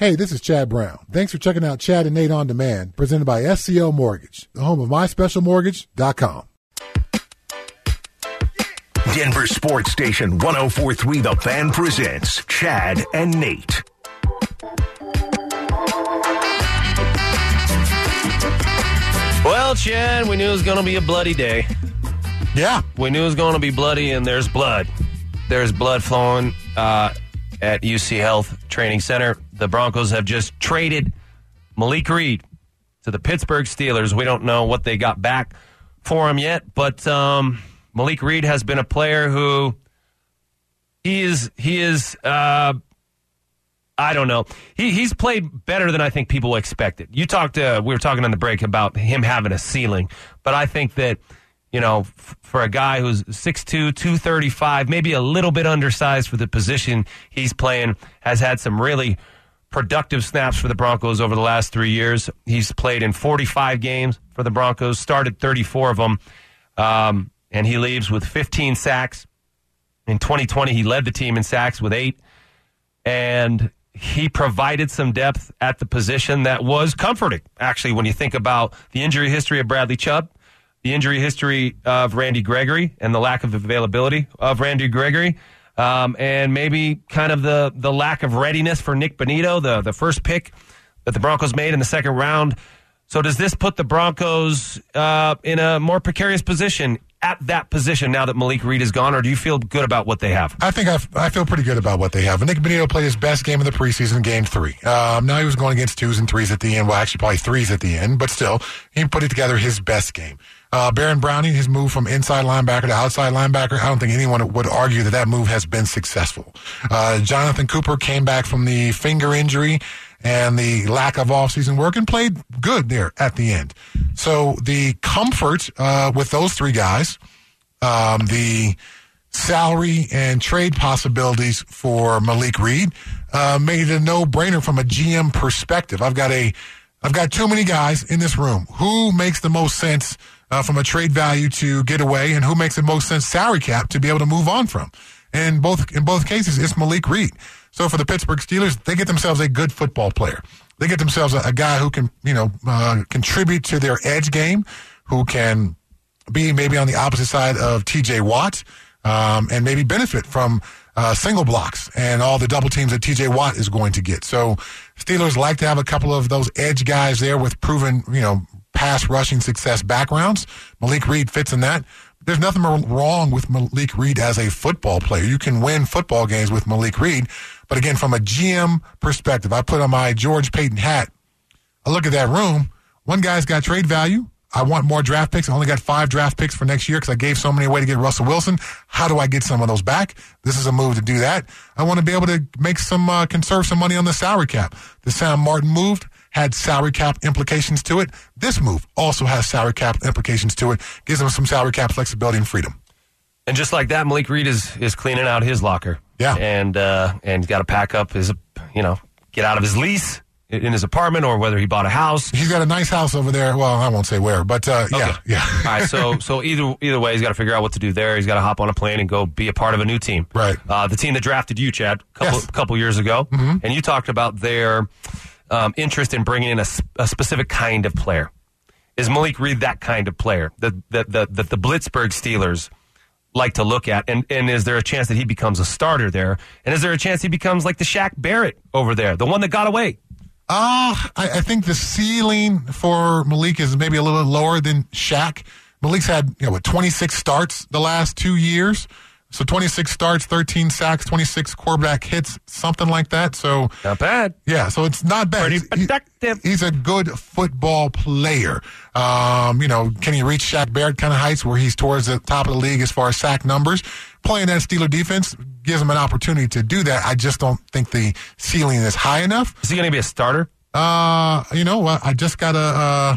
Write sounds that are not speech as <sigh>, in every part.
Hey, this is Chad Brown. Thanks for checking out Chad and Nate on Demand, presented by SCL Mortgage, the home of myspecialmortgage.com. Denver Sports Station 1043 The Fan presents Chad and Nate. Well, Chad, we knew it was going to be a bloody day. Yeah. We knew it was going to be bloody, and there's blood. There's blood flowing uh, at UC Health Training Center. The Broncos have just traded Malik Reed to the Pittsburgh Steelers. We don't know what they got back for him yet, but um, Malik Reed has been a player who he is he is uh, I don't know. He he's played better than I think people expected. You talked uh, we were talking on the break about him having a ceiling, but I think that you know, f- for a guy who's 6'2", 235, maybe a little bit undersized for the position he's playing, has had some really productive snaps for the Broncos over the last three years. He's played in 45 games for the Broncos, started 34 of them, um, and he leaves with 15 sacks. In 2020, he led the team in sacks with eight, and he provided some depth at the position that was comforting, actually, when you think about the injury history of Bradley Chubb the injury history of Randy Gregory and the lack of availability of Randy Gregory. Um, and maybe kind of the, the lack of readiness for Nik Bonitto, the, the first pick that the Broncos made in the second round. So does this put the Broncos uh, in a more precarious position at that position now that Malik Reed is gone, or do you feel good about what they have? I think I, I feel pretty good about what they have. Nik Bonitto played his best game of the preseason, game three. Um, now he was going against twos and threes at the end. Well, actually, probably threes at the end, but still, he put it together his best game. Uh, Baron Browning, his move from inside linebacker to outside linebacker, I don't think anyone would argue that that move has been successful. Uh, Jonathan Cooper came back from the finger injury and the lack of offseason work and played good there at the end. So the comfort uh, with those three guys, um, the salary and trade possibilities for Malik Reed uh, made it a no-brainer from a GM perspective. I've got a, I've got too many guys in this room. Who makes the most sense uh, from a trade value to get away, and who makes the most sense salary cap to be able to move on from? And both in both cases, it's Malik Reed. So for the Pittsburgh Steelers, they get themselves a good football player. They get themselves a, a guy who can, you know, uh, contribute to their edge game, who can be maybe on the opposite side of T.J. Watt, um, and maybe benefit from uh, single blocks and all the double teams that T.J. Watt is going to get. So Steelers like to have a couple of those edge guys there with proven, you know, pass rushing success backgrounds. Malik Reed fits in that. There's nothing wrong with Malik Reed as a football player. You can win football games with Malik Reed. But again, from a GM perspective, I put on my George Paton hat. I look at that room. One guy's got trade value. I want more draft picks. I only got five draft picks for next year because I gave so many away to get Russell Wilson. How do I get some of those back? This is a move to do that. I want to be able to make some, uh, conserve some money on the salary cap. The Sam Martin moved had salary cap implications to it. This move also has salary cap implications to it. Gives them some salary cap flexibility and freedom. And just like that, Malik Reed is is cleaning out his locker. Yeah, and uh, and got to pack up his, you know, get out of his lease in his apartment or whether he bought a house. He's got a nice house over there. Well, I won't say where, but uh, yeah, yeah. <laughs> All right, so so either either way, he's got to figure out what to do there. He's got to hop on a plane and go be a part of a new team. Right. Uh, the team that drafted you, Chad, a couple yes. couple years ago, mm-hmm. and you talked about their um, interest in bringing in a, a, specific kind of player. Is Malik Reed that kind of player that that the, the, the Blitzburgh Steelers like to look at? And, and is there a chance that he becomes a starter there? And is there a chance he becomes like the Shaq Barrett over there, the one that got away? Uh, I, I think the ceiling for Malik is maybe a little lower than Shaq. Malik's had, you know, what, 26 starts the last two years. So 26 starts, 13 sacks, 26 quarterback hits, something like that. So not bad. Yeah, so it's not bad. Pretty productive. He, he's a good football player. Um, you know, can he reach Shaq Barrett kind of heights where he's towards the top of the league as far as sack numbers? Playing that Steeler defense gives him an opportunity to do that. I just don't think the ceiling is high enough. Is he going to be a starter? Uh, you know, what? I just got to. Uh,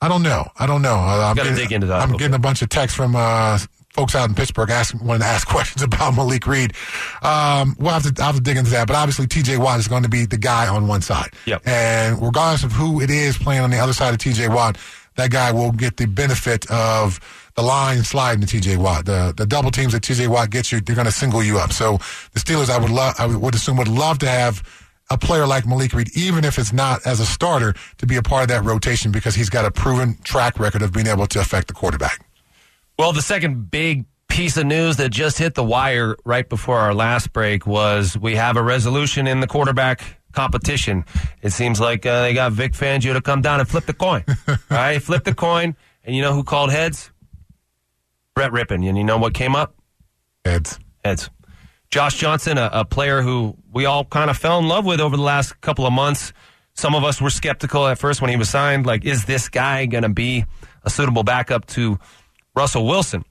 I don't know. I don't know. Uh, I'm, getting, dig into that I'm getting a bunch of texts from uh, folks out in Pittsburgh asking, wanted to ask <laughs> questions about Malik Reed. Um, we'll have to, I'll have to dig into that. But obviously, TJ Watt is going to be the guy on one side. Yep. And regardless of who it is playing on the other side of TJ Watt, that guy will get the benefit of the line sliding to TJ Watt. The the double teams that TJ Watt gets you, they're going to single you up. So the Steelers, I would love, I would assume, would love to have a player like Malik Reed, even if it's not as a starter, to be a part of that rotation because he's got a proven track record of being able to affect the quarterback. Well, the second big piece of news that just hit the wire right before our last break was we have a resolution in the quarterback competition. It seems like uh, they got Vic Fangio to come down and flip the coin. <laughs> All right, flip the coin, and you know who called heads? Brett Rypien. And you know what came up? Heads. Heads. Josh Johnson, a, a player who we all kind of fell in love with over the last couple of months. Some of us were skeptical at first when he was signed. Like, is this guy going to be a suitable backup to Russell Wilson?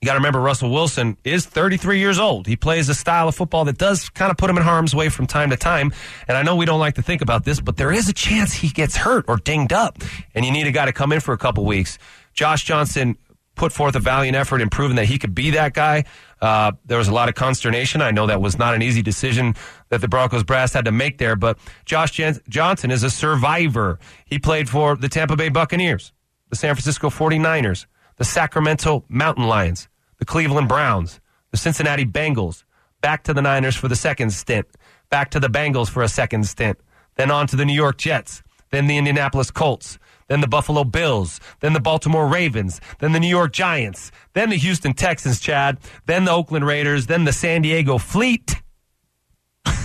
You got to remember, Russell Wilson is 33 years old. He plays a style of football that does kind of put him in harm's way from time to time. And I know we don't like to think about this, but there is a chance he gets hurt or dinged up, and you need a guy to come in for a couple weeks. Josh Johnson put forth a valiant effort in proving that he could be that guy. Uh, there was a lot of consternation. I know that was not an easy decision that the Broncos brass had to make there, but Josh Jan- Johnson is a survivor. He played for the Tampa Bay Buccaneers, the San Francisco 49ers, the Sacramento Mountain Lions, the Cleveland Browns, the Cincinnati Bengals, back to the Niners for the second stint, back to the Bengals for a second stint, then on to the New York Jets, then the Indianapolis Colts, then the Buffalo Bills, then the Baltimore Ravens, then the New York Giants, then the Houston Texans, Chad, then the Oakland Raiders, then the San Diego Fleet,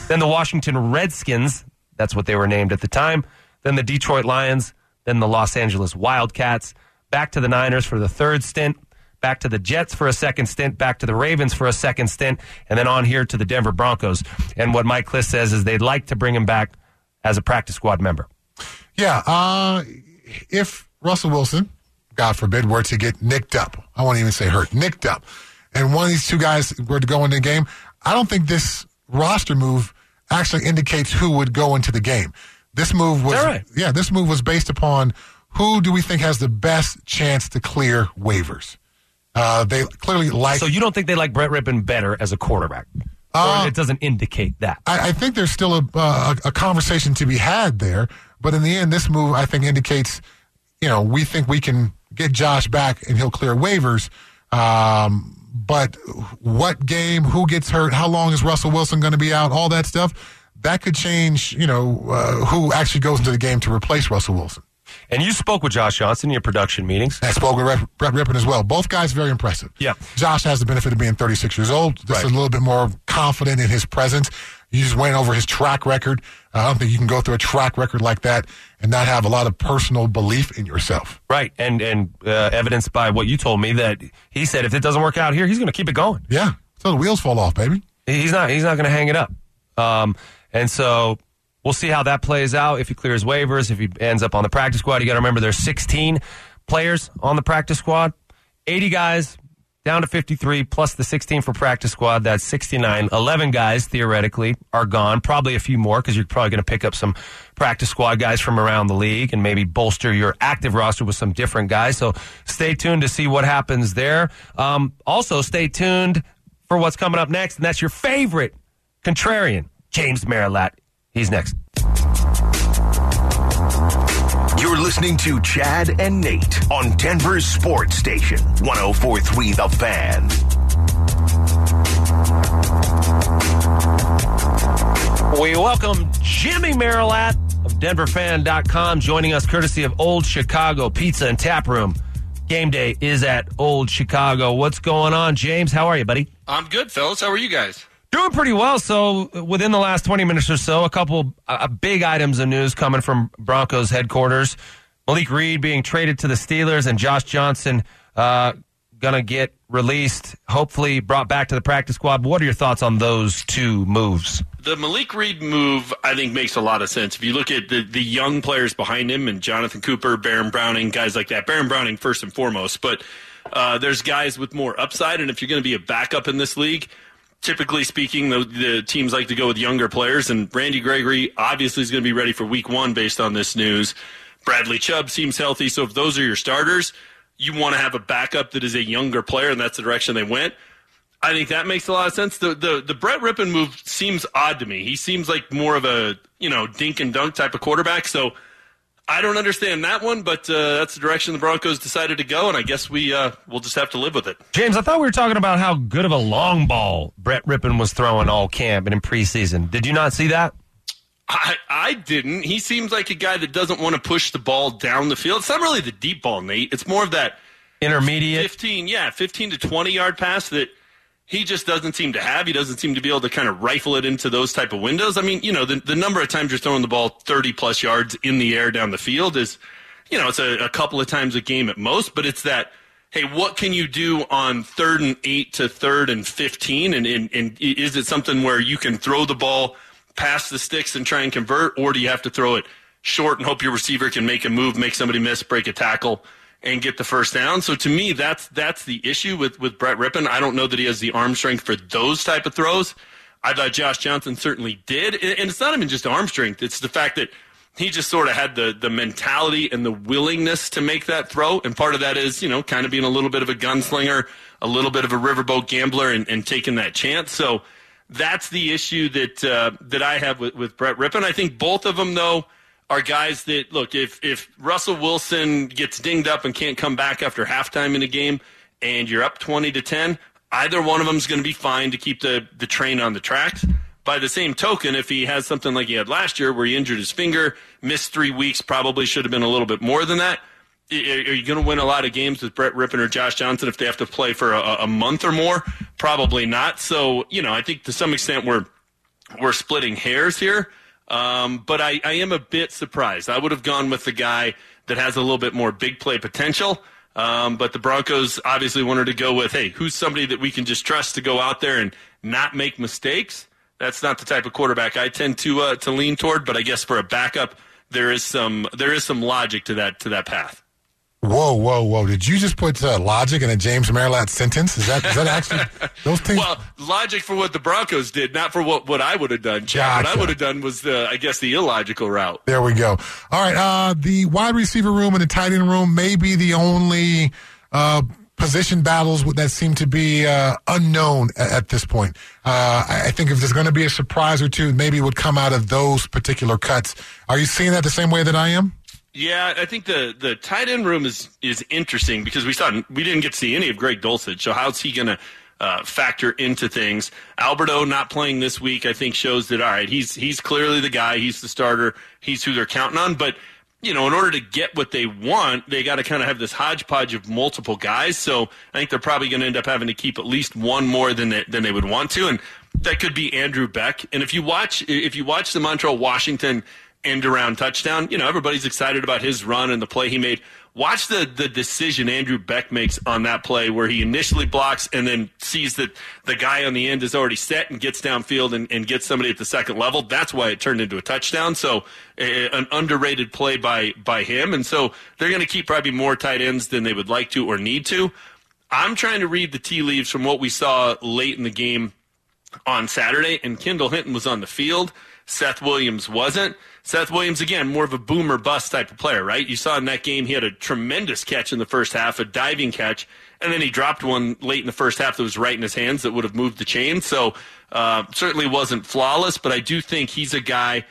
then the Washington Redskins, that's what they were named at the time, then the Detroit Lions, then the Los Angeles Wildcats, back to the Niners for the third stint, back to the Jets for a second stint, back to the Ravens for a second stint, and then on here to the Denver Broncos. And what Mike Klis says is they'd like to bring him back as a practice squad member. Yeah, uh, if Russell Wilson, God forbid, were to get nicked up, I won't even say hurt, nicked up, and one of these two guys were to go into the game, I don't think this roster move actually indicates who would go into the game. This move was, right? yeah, this move was based upon who do we think has the best chance to clear waivers. Uh, they clearly like. So you don't think they like Brett Rypien better as a quarterback? Uh, it doesn't indicate that. I, I think there's still a, uh, a conversation to be had there, but in the end, this move I think indicates, you know, we think we can get Josh back and he'll clear waivers. Um, but what game, who gets hurt, how long is Russell Wilson going to be out, all that stuff, that could change, you know, uh, who actually goes into the game to replace Russell Wilson. And you spoke with Josh Johnson in your production meetings. I spoke with Brett Rypien as well. Both guys very impressive. Yeah. Josh has the benefit of being 36 years old. Just Right. a little bit more confident in his presence. You just went over his track record. I don't think you can go through a track record like that and not have a lot of personal belief in yourself. Right. And and uh, evidenced by what you told me that he said if it doesn't work out here, he's going to keep it going. Yeah. So the wheels fall off, baby. He's not he's not going to hang it up. Um, and so we'll see how that plays out. If he clears waivers, if he ends up on the practice squad, you got to remember there's 16 players on the practice squad, 80 guys down to 53 plus the 16 for practice squad. That's 69. 11 guys theoretically are gone. Probably a few more because you're probably going to pick up some practice squad guys from around the league and maybe bolster your active roster with some different guys. So stay tuned to see what happens there. Um, also, stay tuned for what's coming up next, and that's your favorite contrarian, James Merilatt. He's next. You're listening to Chad and Nate on Denver's Sports Station, 1043 The Fan. We welcome Jimmy Merilatt of DenverFan.com joining us courtesy of Old Chicago Pizza and Tap Room. Game day is at Old Chicago. What's going on, James? How are you, buddy? I'm good, fellas. How are you guys? Doing pretty well. So, within the last 20 minutes or so, a couple uh, big items of news coming from Broncos headquarters. Malik Reed being traded to the Steelers and Josh Johnson uh, going to get released, hopefully brought back to the practice squad. What are your thoughts on those two moves? The Malik Reed move, I think, makes a lot of sense. If you look at the, the young players behind him and Jonathan Cooper, Baron Browning, guys like that. Baron Browning, first and foremost. But uh, there's guys with more upside. And if you're going to be a backup in this league, typically speaking, the, the teams like to go with younger players. And Randy Gregory obviously is going to be ready for week one based on this news. Bradley Chubb seems healthy. So if those are your starters, you want to have a backup that is a younger player, and that's the direction they went. I think that makes a lot of sense. The the the Brett Rypien move seems odd to me. He seems like more of a you know dink and dunk type of quarterback. So I don't understand that one, but uh, that's the direction the Broncos decided to go, and I guess we uh, we'll just have to live with it. James, I thought we were talking about how good of a long ball Brett Rypien was throwing all camp and in preseason. Did you not see that? I, I didn't. He seems like a guy that doesn't want to push the ball down the field. It's not really the deep ball, Nate. It's more of that Intermediate. 15, yeah, 15 to 20 yard pass that he just doesn't seem to have. He doesn't seem to be able to kind of rifle it into those type of windows. I mean, you know, the, the number of times you're throwing the ball 30 plus yards in the air down the field is, you know, it's a, a couple of times a game at most, but it's that, hey, what can you do on third and eight to third and 15? And, and, and is it something where you can throw the ball past the sticks and try and convert, or do you have to throw it short and hope your receiver can make a move, make somebody miss, break a tackle? And get the first down. So to me, that's that's the issue with with Brett Rypien. I don't know that he has the arm strength for those type of throws. I thought Josh Johnson certainly did, and it's not even just arm strength. It's the fact that he just sort of had the the mentality and the willingness to make that throw. And part of that is you know kind of being a little bit of a gunslinger, a little bit of a riverboat gambler, and, and taking that chance. So that's the issue that uh, that I have with, with Brett Rypien. I think both of them though are guys that look if if Russell Wilson gets dinged up and can't come back after halftime in a game and you're up 20 to 10 either one of them is going to be fine to keep the the train on the tracks by the same token if he has something like he had last year where he injured his finger missed 3 weeks probably should have been a little bit more than that are you going to win a lot of games with Brett Rypien or Josh Johnson if they have to play for a, a month or more? Probably not. So, you know, I think to some extent we're we're splitting hairs here. Um, but I, I am a bit surprised. I would have gone with the guy that has a little bit more big play potential. Um, but the Broncos obviously wanted to go with, hey, who's somebody that we can just trust to go out there and not make mistakes? That's not the type of quarterback I tend to uh, to lean toward. But I guess for a backup, there is some there is some logic to that to that path. Whoa, whoa, whoa! Did you just put uh, logic in a James Merilatt sentence? Is that is that actually <laughs> those things? Well, logic for what the Broncos did, not for what, what I would have done. Chad. Gotcha. What I would have done was, the, I guess, the illogical route. There we go. All right, uh, the wide receiver room and the tight end room may be the only uh, position battles that seem to be uh, unknown at, at, this point. Uh, I think if there's going to be a surprise or two, maybe it would come out of those particular cuts. Are you seeing that the same way that I am? Yeah, I think the the tight end room is is interesting because we saw we didn't get to see any of Greg Dulcich. So how's he going to uh, factor into things? Alberto not playing this week, I think, shows that all right. He's he's clearly the guy. He's the starter. He's who they're counting on. But you know, in order to get what they want, they got to kind of have this hodgepodge of multiple guys. So I think they're probably going to end up having to keep at least one more than they, than they would want to, and that could be Andrew Beck. And if you watch if you watch the Montreal Washington end around touchdown. You know, everybody's excited about his run and the play he made. Watch the the decision Andrew Beck makes on that play where he initially blocks and then sees that the guy on the end is already set and gets downfield and, and gets somebody at the second level. That's why it turned into a touchdown. So a, an underrated play by by him. And so they're going to keep probably more tight ends than they would like to or need to. I'm trying to read the tea leaves from what we saw late in the game on Saturday, and Kendall Hinton was on the field. Seth Williams wasn't. Seth Williams, again, more of a boomer bust type of player, right? You saw in that game he had a tremendous catch in the first half, a diving catch, and then he dropped one late in the first half that was right in his hands that would have moved the chain. So uh, certainly wasn't flawless, but I do think he's a guy,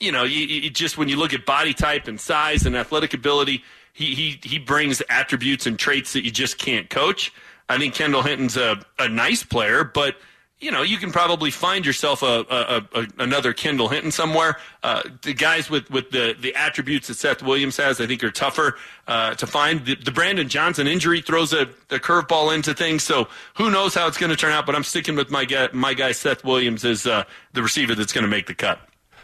you know, you, you just when you look at body type and size and athletic ability, he, he, he brings attributes and traits that you just can't coach. I think Kendall Hinton's a, a nice player, but – you know, you can probably find yourself a, a, a another Kendall Hinton somewhere. Uh, the guys with, with the, the attributes that Seth Williams has, I think, are tougher uh, to find. The, the, Brandon Johnson injury throws a, a curveball into things, so who knows how it's going to turn out. But I'm sticking with my guy, my guy Seth Williams as uh, the receiver that's going to make the cut.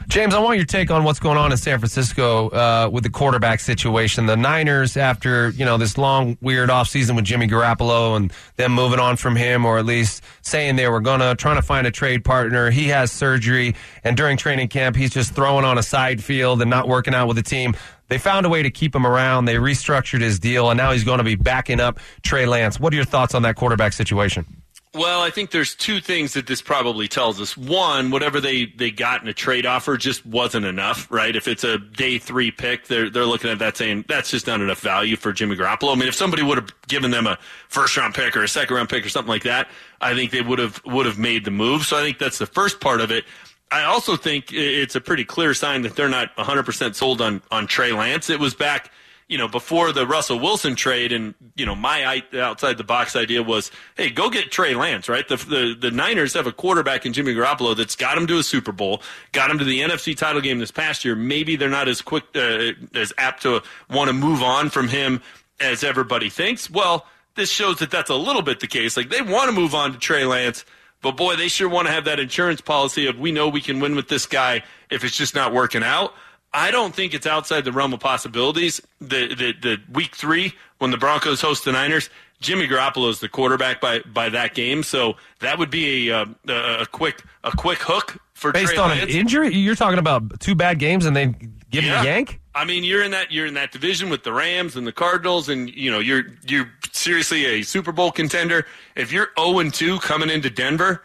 James, I want your take on what's going on in San Francisco uh, with the quarterback situation. The Niners, after you know this long weird offseason with Jimmy Garoppolo and them moving on from him, or at least saying they were gonna trying to find a trade partner. He has surgery, and during training camp, he's just throwing on a side field and not working out with the team. They found a way to keep him around. They restructured his deal, and now he's going to be backing up Trey Lance. What are your thoughts on that quarterback situation? Well, I think there's two things that this probably tells us. One, whatever they, they got in a trade offer just wasn't enough, right? If it's a day three pick, they're they're looking at that saying that's just not enough value for Jimmy Garoppolo. I mean, if somebody would have given them a first round pick or a second round pick or something like that, I think they would have would have made the move. So I think that's the first part of it. I also think it's a pretty clear sign that they're not 100% sold on on Trey Lance. It was back you know, before the Russell Wilson trade, and you know, my outside the box idea was, hey, go get Trey Lance, right? The, the the Niners have a quarterback in Jimmy Garoppolo that's got him to a Super Bowl, got him to the NFC title game this past year. Maybe they're not as quick, uh, as apt to want to move on from him as everybody thinks. Well, this shows that that's a little bit the case. Like they want to move on to Trey Lance. But boy, they sure want to have that insurance policy of we know we can win with this guy if it's just not working out. I don't think it's outside the realm of possibilities. The the, the week three when the Broncos host the Niners, Jimmy Garoppolo is the quarterback by by that game, so that would be a uh, a, a quick a quick hook for based Trey on Lance. an injury. You're talking about two bad games and then give him Yeah. a yank. I mean, you're in that you're in that division with the Rams and the Cardinals, and you know you're you're seriously a Super Bowl contender. If you're 0 and 2 coming into Denver,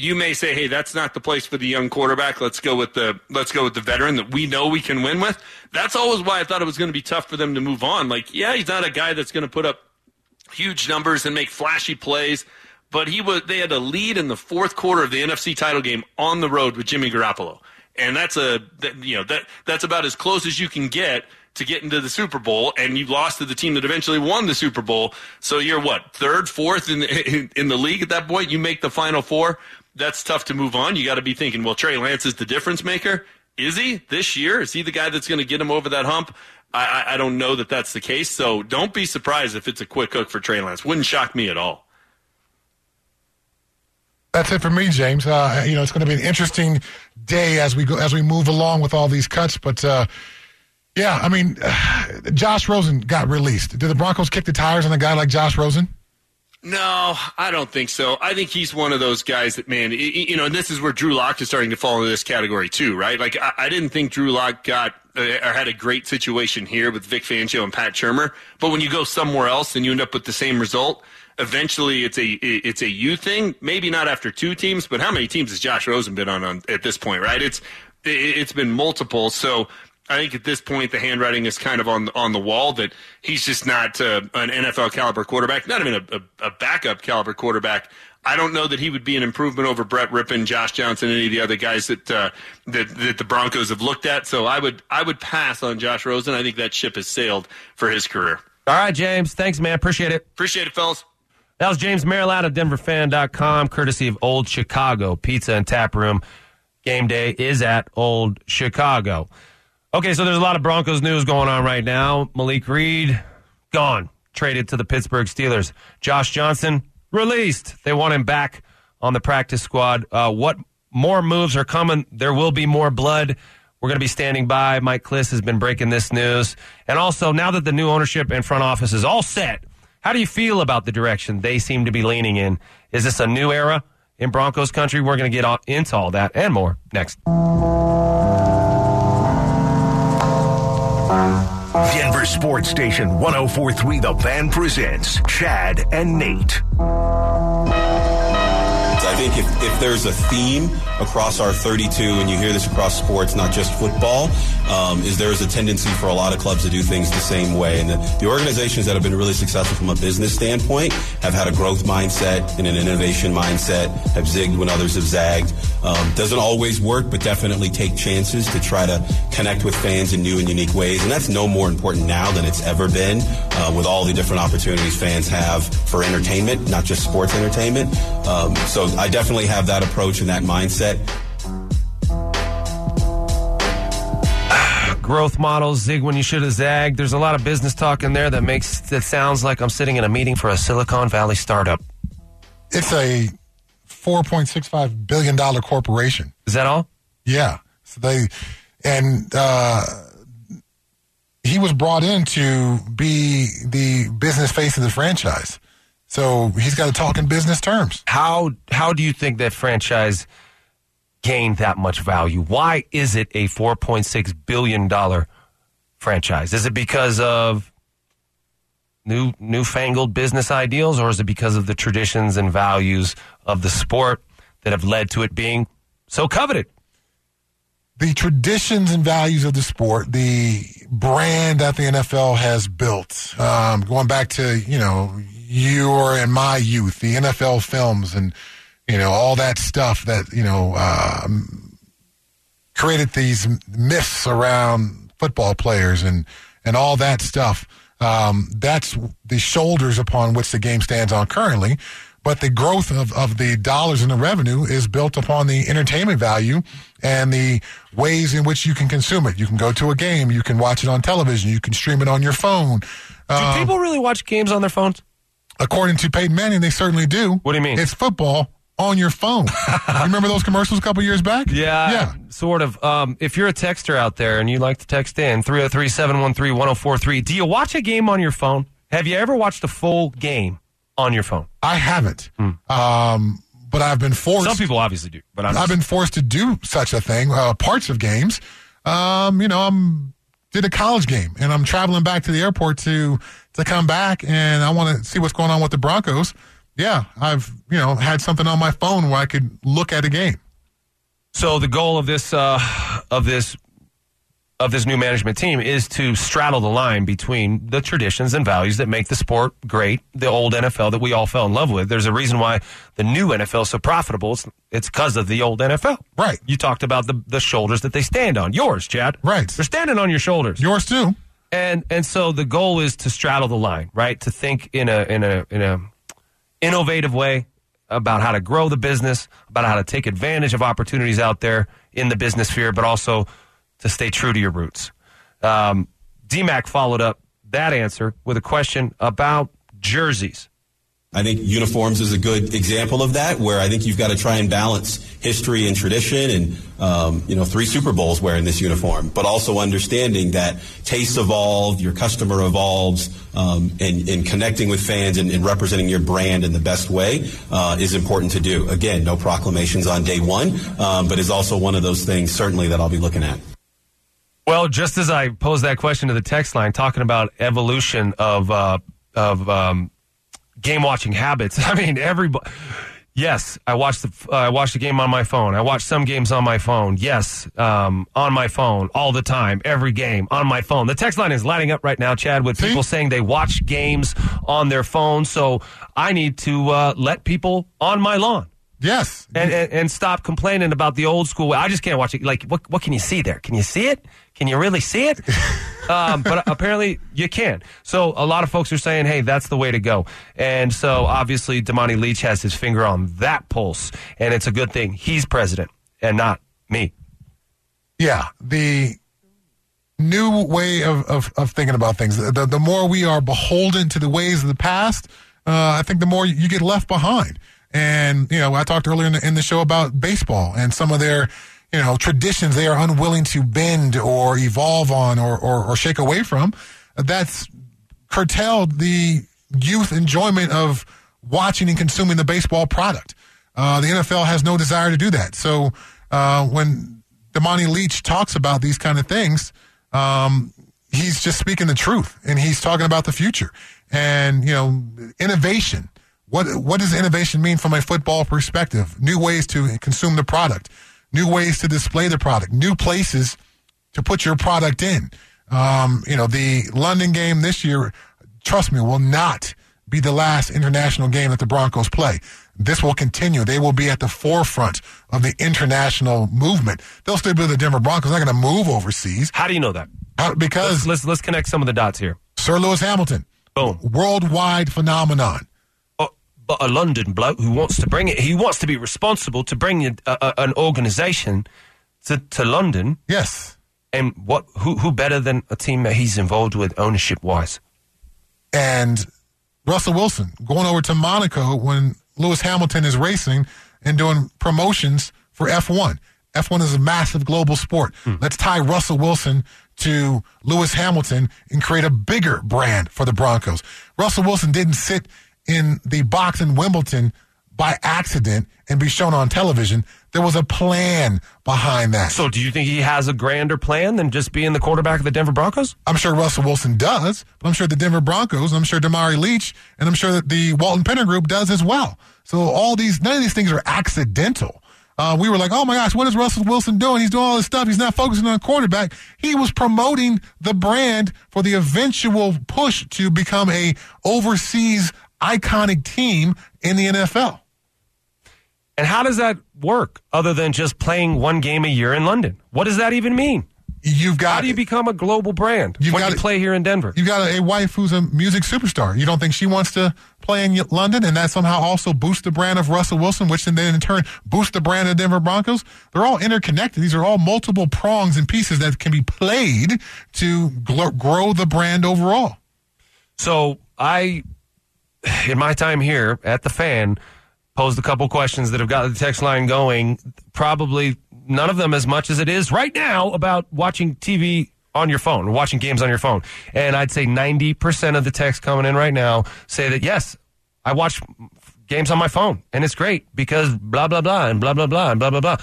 you may say, "Hey, that's not the place for the young quarterback. Let's go with the let's go with the veteran that we know we can win with." That's always why I thought it was going to be tough for them to move on. Like, yeah, he's not a guy that's going to put up huge numbers and make flashy plays. But he was they had a lead in the fourth quarter of the NFC title game on the road with Jimmy Garoppolo. And that's a that, you know that that's about as close as you can get to get into the Super Bowl and you lost to the team that eventually won the Super Bowl. So you're what, third, fourth in in, in the league at that point, you make the final four. That's tough to move on. You got to be thinking, well, Trey Lance is the difference maker. Is he this year? Is he the guy that's going to get him over that hump? I, I, I don't know that that's the case. So don't be surprised if it's a quick hook for Trey Lance. Wouldn't shock me at all. That's it for me, James. Uh, you know, it's going to be an interesting day as we go as we move along with all these cuts. But uh, yeah, I mean, <sighs> Josh Rosen got released. Did the Broncos kick the tires on a guy like Josh Rosen? No, I don't think so. I think he's one of those guys that, man, you know, and this is where Drew Lock is starting to fall into this category too, right? Like, I, I didn't think Drew Lock got uh, or had a great situation here with Vic Fangio and Pat Shurmur, but when you go somewhere else and you end up with the same result, eventually it's a it's a you thing. Maybe not after two teams, but how many teams has Josh Rosen been on, on at this point, right? It's it's been multiple. So I think at this point the handwriting is kind of on on the wall that he's just not uh, an NFL caliber quarterback, not even a, a, a backup caliber quarterback. I don't know that he would be an improvement over Brett Rypien, Josh Johnson, any of the other guys that uh, that that the Broncos have looked at. So I would I would pass on Josh Rosen. I think that ship has sailed for his career. All right, James. Thanks, man. Appreciate it. Appreciate it, fellas. That was James Merilatt of DenverFan.com, courtesy of Old Chicago Pizza and Tap Room. Game day is at Old Chicago. Okay, so there's a lot of Broncos news going on right now. Malik Reed, gone, traded to the Pittsburgh Steelers. Josh Johnson, released. They want him back on the practice squad. Uh, what more moves are coming? There will be more blood. We're going to be standing by. Mike Klis has been breaking this news. And also, now that the new ownership and front office is all set, how do you feel about the direction they seem to be leaning in? Is this a new era in Broncos country? We're going to get into all that and more next. Denver Sports Station 1043 The Fan presents Chad and Nate. Think if, if there's a theme across our 32, and you hear this across sports, not just football, um, is there is a tendency for a lot of clubs to do things the same way. And the, the organizations that have been really successful from a business standpoint have had a growth mindset and an innovation mindset, have zigged when others have zagged. Um, doesn't always work, but definitely take chances to try to connect with fans in new and unique ways. And that's no more important now than it's ever been uh, with all the different opportunities fans have for entertainment, not just sports entertainment. Um, so I definitely have that approach and that mindset. <sighs> Growth models, zig when you should have zagged. There's a lot of business talk in there that makes that sounds like I'm sitting in a meeting for a Silicon Valley startup. It's a four point six five billion dollar corporation. Is that all? Yeah. So they and uh, he was brought in to be the business face of the franchise. So he's got to talk in business terms. How how do you think that franchise gained that much value? Why is it a 4.6 billion dollar franchise? Is it because of new newfangled business ideals or is it because of the traditions and values of the sport that have led to it being so coveted? The traditions and values of the sport, the brand that the NFL has built, um, going back to you know your and my youth, the NFL films, and you know all that stuff that you know um, created these myths around football players and and all that stuff. Um, that's the shoulders upon which the game stands on currently. But the growth of, of the dollars and the revenue is built upon the entertainment value and the ways in which you can consume it. You can go to a game, you can watch it on television, you can stream it on your phone. Do Um, people really watch games on their phones? According to Peyton Manning, they certainly do. What do you mean? It's football on your phone. you <laughs> remember those commercials a couple years back? Yeah, Yeah. sort of. Um, if you're a texter out there and you like to text in 303-713-1043, do you watch a game on your phone? Have you ever watched a full game on your phone? I haven't. Um, but I've been forced. Hmm. Some people obviously do, but I'm I've been forced to do such a thing. Uh, parts of games. Um, you know, I'm did a college game, and I'm traveling back to the airport to to come back, and I want to see what's going on with the Broncos. Yeah, I've you know had something on my phone where I could look at a game. So the goal of this uh, of this of this new management team is to straddle the line between the traditions and values that make the sport great, the old NFL that we all fell in love with. There's a reason why the new NFL is so profitable. It's it's because of the old NFL. Right. You talked about the the shoulders that they stand on. Yours, Chad. Right. They're standing on your shoulders. Yours too. and and so the goal is to straddle the line, right? To think in a in a in a innovative way about how to grow the business, about how to take advantage of opportunities out there in the business sphere, but also to stay true to your roots. Um, DMAC followed up that answer with a question about jerseys. I think uniforms is a good example of that, where I think you've got to try and balance history and tradition, and um, you know, three Super Bowls wearing this uniform, but also understanding that tastes evolve, your customer evolves, um, and, and connecting with fans and, and representing your brand in the best way uh, is important to do. Again, no proclamations on day one, um, but is also one of those things certainly that I'll be looking at. Well, just as I posed that question to the text line, talking about evolution of uh, of um, game watching habits. <laughs> I mean, everybody. Yes, I watched the uh, I watched the game on my phone. I watch some games on my phone. Yes, um, on my phone all the time, every game on my phone. The text line is lighting up right now, Chad, with people saying they watch games on their phone. So I need to uh, let people on my lawn Yes. and, and and stop complaining about the old school way. I just can't watch it. Like, what what can you see there? Can you see it? Can you really see it? <laughs> um, but apparently you can. So a lot of folks are saying, "Hey, that's the way to go." And so obviously, Damani Leech has his finger on that pulse, and it's a good thing he's president and not me. Yeah, the new way of, of, of thinking about things. The, the more we are beholden to the ways of the past, uh, I think the more you get left behind. And, you know, I talked earlier in the, in the show about baseball and some of their, you know, traditions they are unwilling to bend or evolve on or, or, or shake away from. That's curtailed the youth enjoyment of watching and consuming the baseball product. Uh, the NFL has no desire to do that. So uh, when Damani Leech talks about these kind of things, um, he's just speaking the truth, and he's talking about the future and you know innovation. What what does innovation mean from a football perspective? New ways to consume the product, new ways to display the product, new places to put your product in. Um, you know, the London game this year, trust me, will not be the last international game that the Broncos play. This will continue. They will be at the forefront of the international movement. They'll still be the Denver Broncos. They're not going to move overseas How do you know that? Because Let's let's connect some of the dots here. Sir Lewis Hamilton, Boom. worldwide phenomenon. But, a London bloke who wants to bring it, he wants to be responsible to bring a, a, uh, uh, an organisation to, to London. Yes. And what? Who? Who better than a team that he's involved with ownership wise? and Russell Wilson going over to Monaco when Lewis Hamilton is racing and doing promotions for F1. F1 is a massive global sport. Hmm. Let's tie Russell Wilson to Lewis Hamilton and create a bigger brand for the Broncos. Russell Wilson didn't sit in the box in Wimbledon by accident and be shown on television. There was a plan behind that. So, do you think he has a grander plan than just being the quarterback of the Denver Broncos? I'm sure Russell Wilson does, but I'm sure the Denver Broncos, I'm sure Damani Leech, and I'm sure that the Walton Penner Group does as well. So all these, none of these things are accidental. Uh, we were like, oh my gosh, what is Russell Wilson doing? He's doing all this stuff. He's not focusing on quarterback. He was promoting the brand for the eventual push to become a overseas iconic team in the NFL. And how does that work other than just playing one game a year in London? What does that even mean? You've got How do you become a global brand You've when got you play here in Denver? You've got a, wife who's a music superstar. You don't think she wants to play in London, and that somehow also boosts the brand of Russell Wilson, which then in turn boosts the brand of Denver Broncos. They're all interconnected. These are all multiple prongs and pieces that can be played to gl- grow the brand overall. So I, in my time here at the fan, posed a couple questions that have got the text line going. Probably none of them as much as it is right now about watching TV on your phone watching games on your phone. And I'd say 90% of the texts coming in right now say that, yes, I watch games on my phone and it's great because blah, blah, blah, and blah, blah, blah, and blah, blah, blah.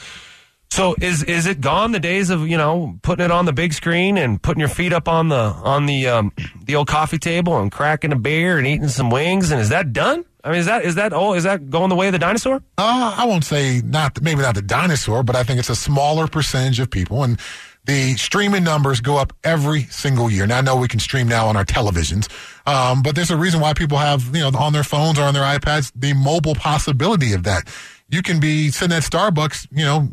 So is is it gone the days of you know putting it on the big screen and putting your feet up on the on the um, the old coffee table and cracking a beer and eating some wings and is that done? I mean is that is that oh is that going the way of the dinosaur? Uh, I won't say not maybe not the dinosaur, but I think it's a smaller percentage of people, and the streaming numbers go up every single year. Now I know we can stream now on our televisions, um, but there's a reason why people have you know on their phones or on their iPads the mobile possibility of that. You can be sitting at Starbucks, you know,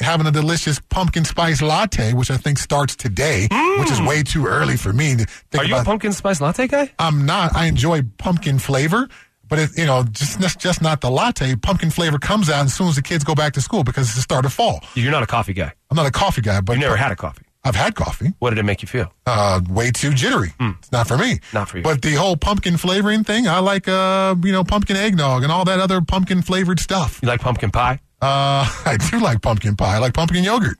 having a delicious pumpkin spice latte, which I think starts today, which is mm. way too early for me to think Are you a pumpkin spice latte guy? I'm not. I enjoy pumpkin flavor, but it, you know, just just- just not the latte. Pumpkin flavor comes out as soon as the kids go back to school because it's the start of fall. You're not a coffee guy. I'm not a coffee guy, but You never had a coffee. I've had coffee. What did it make you feel? Uh, way too jittery. It's not for me. Not for you. But the whole pumpkin flavoring thing, I like. Uh, you know, pumpkin eggnog and all that other pumpkin flavored stuff. You like pumpkin pie? Uh, <laughs> I do like pumpkin pie. I like pumpkin yogurt.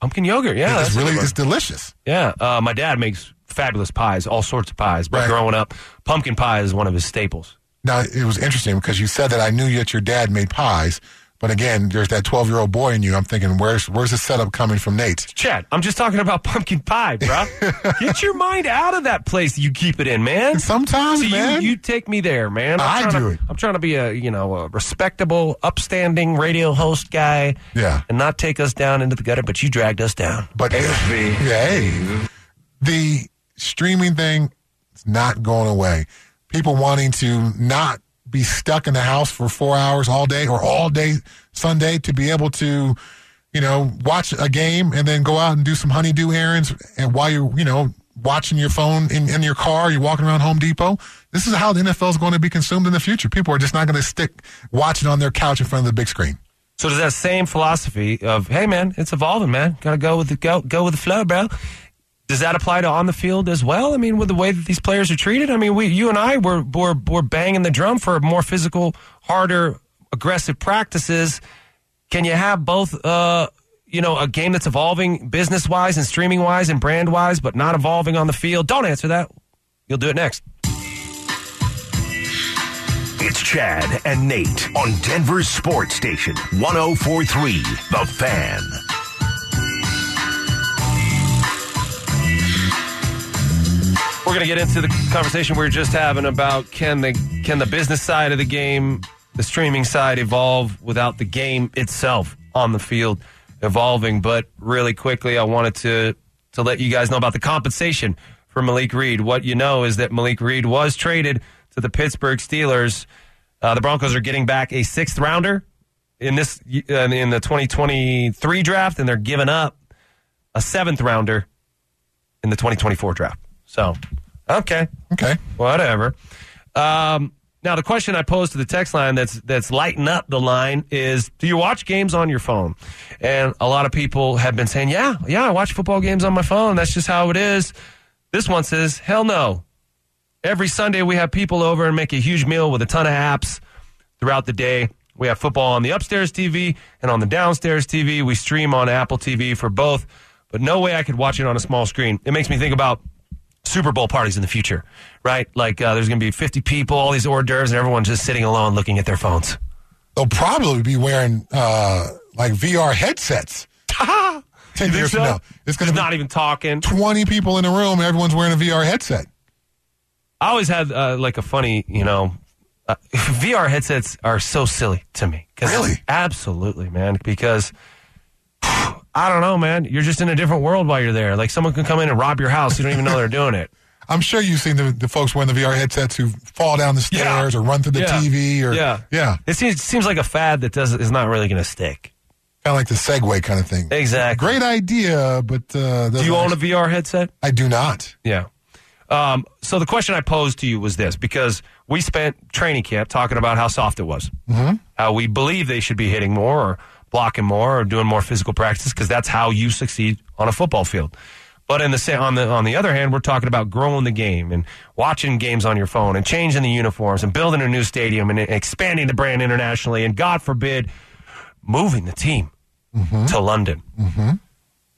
Pumpkin yogurt, yeah. it's that's really, it's delicious. Yeah, uh, my dad makes fabulous pies, all sorts of pies. But Right. growing up, pumpkin pie is one of his staples. Now it was interesting because you said that I knew that your dad made pies, but again, there's that 12 year old boy in you. I'm thinking, where's where's the setup coming from Nate? Chad, I'm just talking about <laughs> pumpkin pie, bro. <laughs> Get your mind out of that place you keep it in, man. Sometimes, So you, man. you take me there, man. I trying do to, it. I'm trying to be a you know a respectable, upstanding radio host guy. Yeah. and not take us down into the gutter, but you dragged us down. But hey, the streaming thing is not going away. People wanting to not be stuck in the house for four hours all day or all day Sunday to be able to, you know, watch a game and then go out and do some honeydew errands and while you're, you know, watching your phone in, in your car, you're walking around Home Depot. This is how the NFL is going to be consumed in the future. People are just not going to stick watching on their couch in front of the big screen. So does that same philosophy of hey man, it's evolving, man. Gotta go with the go go with the flow, bro. Does that apply to on the field as well? I mean, with the way that these players are treated. I mean, we, you and I were were, were banging the drum for more physical, harder, aggressive practices. Can you have both? Uh, you know, a game that's evolving business wise and streaming wise and brand wise, but not evolving on the field. Don't answer that. You'll do it next. It's Chad and Nate on Denver's Sports Station 1043 The Fan. We're going to get into the conversation we were just having about can the can the business side of the game, the streaming side, evolve without the game itself on the field evolving. But really quickly, I wanted to to let you guys know about the compensation for Malik Reed. What you know is that Malik Reed was traded to the Pittsburgh Steelers. Uh, the Broncos are getting back a sixth rounder in this uh, in the 2023 draft, and they're giving up a seventh rounder in the 2024 draft. So, okay, Okay. whatever. Um, now, the question I posed to the text line that's that's lighting up the line is: Do you watch games on your phone? And a lot of people have been saying, "Yeah, yeah, I watch football games on my phone. That's just how it is." This one says, "Hell no." Every Sunday we have people over and make a huge meal with a ton of apps throughout the day. We have football on the upstairs TV and on the downstairs TV. We stream on Apple TV for both, but no way I could watch it on a small screen. It makes me think about Super Bowl parties in the future, right? Like uh, there's going to be 50 people, all these hors d'oeuvres, and everyone's just sitting alone looking at their phones. They'll probably be wearing uh, like VR headsets. <laughs> Ten years so? from now, it's going to not even talking. twenty people in a room. and Everyone's wearing a VR headset. I always had uh, like a funny, you know, uh, <laughs> VR headsets are so silly to me. Really? Absolutely, man. Because I don't know, man. You're just in a different world while you're there. Like someone can come in and rob your house. You don't even know they're doing it. <laughs> I'm sure you've seen the, the folks wearing the VR headsets who fall down the stairs or run through the Yeah. TV or yeah, yeah. It seems seems like a fad that does is not really going to stick. Kind of like the Segway kind of thing. Exactly. Great idea, but uh, Do you own a VR headset? I do not. Yeah. Um, so the question I posed to you was this because we spent training camp talking about how soft it was, mm-hmm. how we believe they should be hitting more or blocking more or doing more physical practice because that's how you succeed on a football field. But in the on the on the other hand, we're talking about growing the game and watching games on your phone and changing the uniforms and building a new stadium and expanding the brand internationally and God forbid moving the team to London.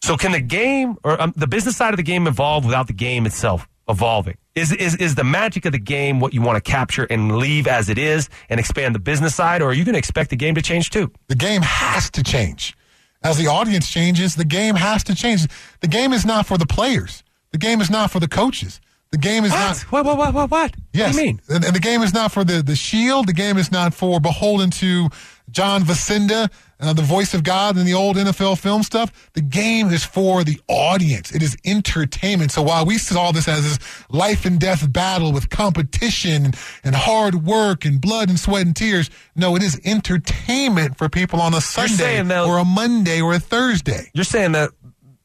So can the game or um, the business side of the game evolve without the game itself evolving? Is is is the magic of the game what you want to capture and leave as it is and expand the business side, or are you going to expect the game to change too? The game has to change. As the audience changes, the game has to change. The game is not for the players. The game is not for the coaches. The game is not. What? What? What? What? What? Yes. What do you mean? And, and the game is not for the, the shield. The game is not for beholden to John Facenda, uh, the voice of God in the old NFL film stuff. The game is for the audience. It is entertainment. So while we saw this as this life and death battle with competition and hard work and blood and sweat and tears, no, it is entertainment for people on a Sunday that- or a Monday or a Thursday. You're saying that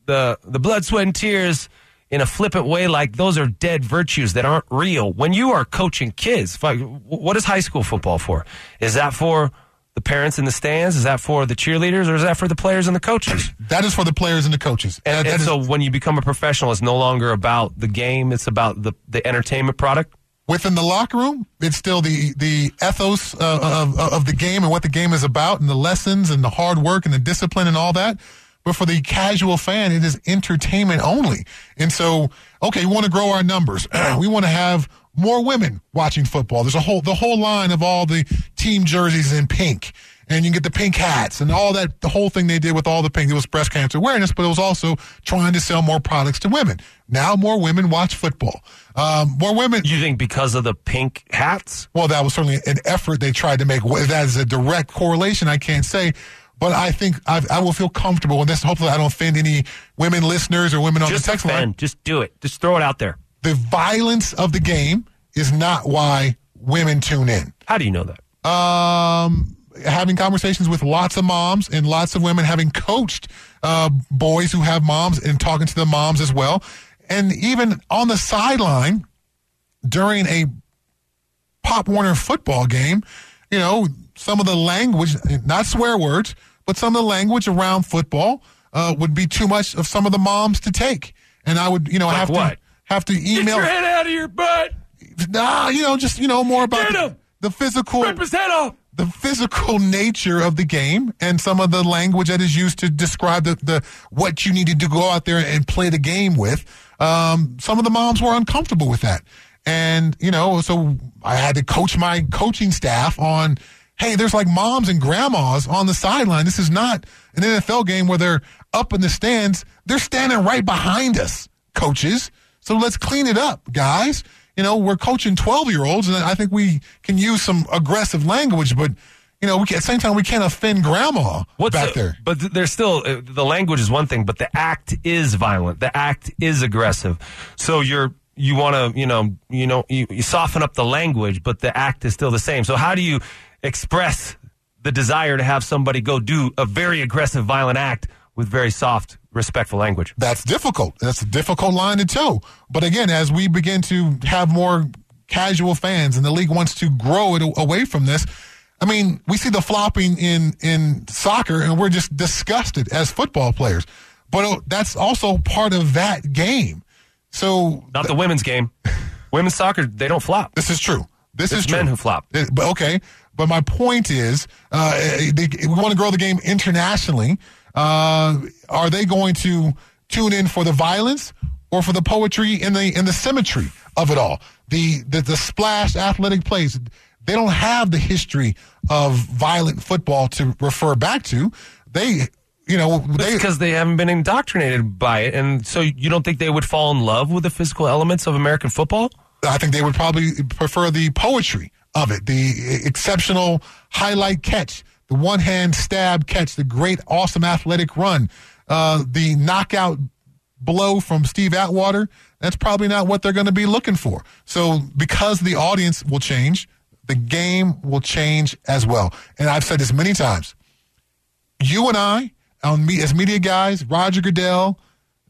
the the blood, sweat, and tears in a flippant way, like those are dead virtues that aren't real. When you are coaching kids, like, what is high school football for? Is that for the parents in the stands? Is that for the cheerleaders, or is that for the players and the coaches? <clears throat> That is for the players and the coaches. And, that and is- so, when you become a professional, it's no longer about the game; it's about the the entertainment product. within the locker room, it's still the the ethos uh, of of the game and what the game is about, and the lessons and the hard work and the discipline and all that. But for the casual fan, it is entertainment only. And so, okay, we want to grow our numbers. <clears throat> we want to have more women watching football. There's a whole the whole line of all the team jerseys in pink. And you can get the pink hats and all that, the whole thing they did with all the pink. It was breast cancer awareness, but it was also trying to sell more products to women. Now more women watch football. Um, more women. You think because of the pink hats? Well, that was certainly an effort they tried to make. That is a direct correlation. I can't say, but I think I, I will feel comfortable in this. Hopefully, I don't offend any women listeners or women on Just the text line. Just do it. Just throw it out there. The violence of the game is not why women tune in. How do you know that? Um, having conversations with lots of moms and lots of women, having coached uh, boys who have moms and talking to the moms as well, and even on the sideline during a Pop Warner football game, you know, some of the language, not swear words, but some of the language around football uh, would be too much of some of the moms to take. And I would, you know, Like have what? to have to email. Get your head out of your butt. Nah, you know, just you know more about the, the physical Rip his head off. the physical nature of the game and some of the language that is used to describe the, the what you needed to go out there and play the game with. Um, some of the moms were uncomfortable with that. And, you know, so I had to coach my coaching staff on, hey, there's like moms and grandmas on the sideline. This is not an NFL game where they're up in the stands. They're standing right behind us, coaches. So let's clean it up, guys. You know, we're coaching 12 year olds, and I think we can use some aggressive language, but, you know, we can, at the same time, we can't offend grandma back the- there. But th- there's still uh, the language is one thing, but the act is violent. The act is aggressive. So you're you want to you know you know you, you soften up the language, but the act is still the same. So how do you express the desire to have somebody go do a very aggressive, violent act with very soft, respectful language? That's difficult. That's a difficult line to toe. But again, as we begin to have more casual fans and the league wants to grow it away from this, I mean, we see the flopping in, in soccer and we're just disgusted as football players. But uh, that's also part of that game. So Not the women's game. Women's soccer, they don't flop. this is true. This It's is true. men who flop. Uh, But okay, but my point is, uh, they, we want to grow the game internationally. Uh, are they going to tune in for the violence or for the poetry and the and the symmetry of it all? The the, the splash athletic plays. They don't have the history of violent football to refer back to. They, you know, they because they haven't been indoctrinated by it, and so you don't think they would fall in love with the physical elements of American football? I think they would probably prefer the poetry of it, the exceptional highlight catch, the one hand stab catch, the great, awesome athletic run, uh, the knockout blow from Steve Atwater. That's probably not what they're going to be looking for. So, because the audience will change, the game will change as well. And I've said this many times. You and I on me as media guys, Roger Goodell,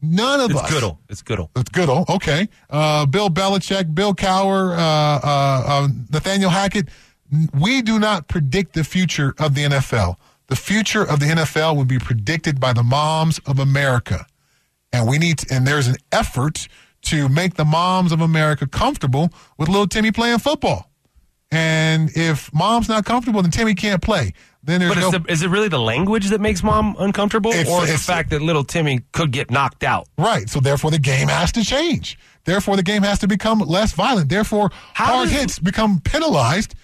none of us. It's us. Goodall. It's Goodall. It's Goodall. Okay. Uh, Bill Belichick, Bill Cowher, uh, uh, uh, Nathaniel Hackett. We do not predict the future of the NFL. The future of the NFL will be predicted by the moms of America, and we need. To, and there's an effort to make the moms of America comfortable with little Timmy playing football. And if mom's not comfortable, then Timmy can't play. Then there's But no. is, the, is it really the language that makes mom uncomfortable, It's- or the it's- fact that little Timmy could get knocked out? Right. So therefore, the game has to change. Therefore, the game has to become less violent. Therefore, How hard does- hits become penalized.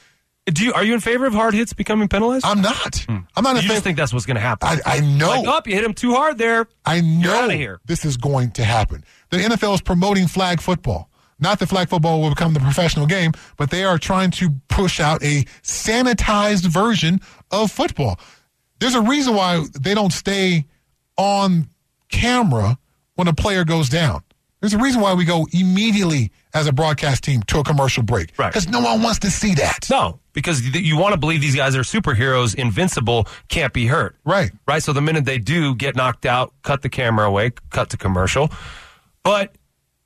Do you are you in favor of hard hits becoming penalized? I'm not. Hmm. I'm not in you just think that's what's going to happen? I, I know. Like, oh, you hit him too hard there. I know outta here. this is going to happen. The NFL is promoting flag football. Not that flag football will become the professional game, but they are trying to push out a sanitized version of football. There's a reason why they don't stay on camera when a player goes down. There's a reason why we go immediately as a broadcast team to a commercial break. Right. Because no one wants to see that. No, because you want to believe these guys are superheroes, invincible, can't be hurt. Right. Right. So the minute they do get knocked out, cut the camera away, cut to commercial. But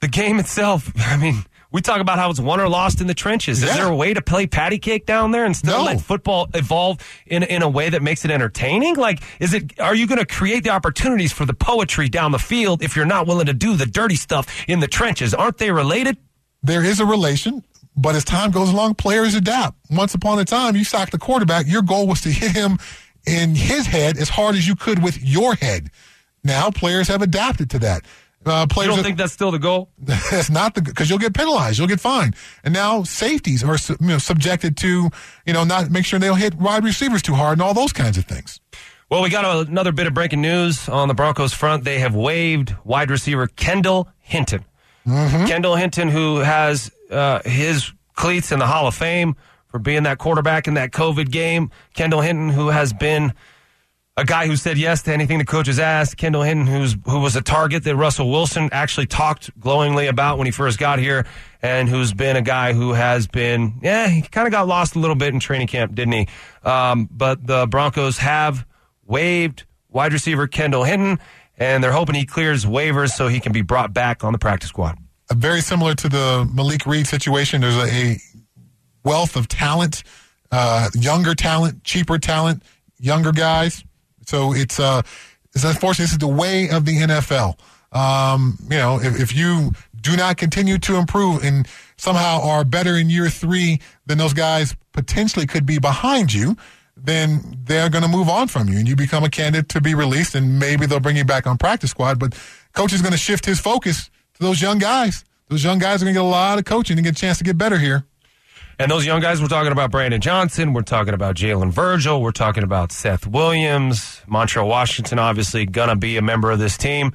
the game itself, <laughs> I mean, we talk about how it's won or lost in the trenches. Is Yeah. there a way to play patty cake down there instead No. of let football evolve in in a way that makes it entertaining? Like, is it? Are you going to create the opportunities for the poetry down the field if you're not willing to do the dirty stuff in the trenches? Aren't they related? there is a relation, but as time goes along, players adapt. Once upon a time, you sacked the quarterback. Your goal was to hit him in his head as hard as you could with your head. Now players have adapted to that. Uh, You players don't are- think that's still the goal? <laughs> that's not the because you'll get penalized, you'll get fined, and now safeties are you know, subjected to you know not make sure they don't hit wide receivers too hard and all those kinds of things. Well, we got another bit of breaking news on the Broncos front. They have waived wide receiver Kendall Hinton. Kendall Hinton, who has uh, his cleats in the Hall of Fame for being that quarterback in that COVID game. Kendall Hinton, who has been a guy who said yes to anything the coaches asked. Kendall Hinton, who's who was a target that Russell Wilson actually talked glowingly about when he first got here, and who's been a guy who has been, yeah, he kind of got lost a little bit in training camp, didn't he? Um, but the Broncos have waived wide receiver Kendall Hinton, and they're hoping he clears waivers so he can be brought back on the practice squad. Uh, very similar to the Malik Reed situation. There's a, a wealth of talent, uh, younger talent, cheaper talent, younger guys. So it's uh, it's unfortunate. This is the way of the NFL. Um, you know, if, if you do not continue to improve and somehow are better in year three than those guys potentially could be behind you, then they're going to move on from you and you become a candidate to be released and maybe they'll bring you back on practice squad. But coach is going to shift his focus to those young guys. Those young guys are going to get a lot of coaching and get a chance to get better here. And those young guys, we're talking about Brandon Johnson. We're talking about Jalen Virgil. We're talking about Seth Williams. Montrell Washington, obviously, to be a member of this team.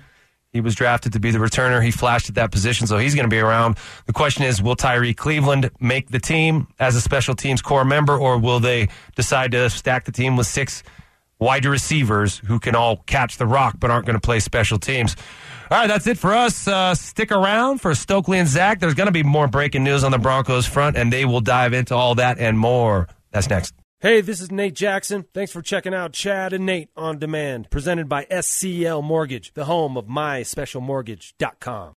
He was drafted to be the returner. He flashed at that position, so he's going to be around. The question is, will Tyree Cleveland make the team as a special teams core member, or will they decide to stack the team with six wide receivers who can all catch the rock but aren't going to play special teams? All right, that's it for us. Uh, stick around for Stokley and Zach. There's going to be more breaking news on the Broncos front, and they will dive into all that and more. That's next. Hey, this is Nate Jackson. Thanks for checking out Chad and Nate on Demand, presented by SCL Mortgage, the home of myspecialmortgage.com.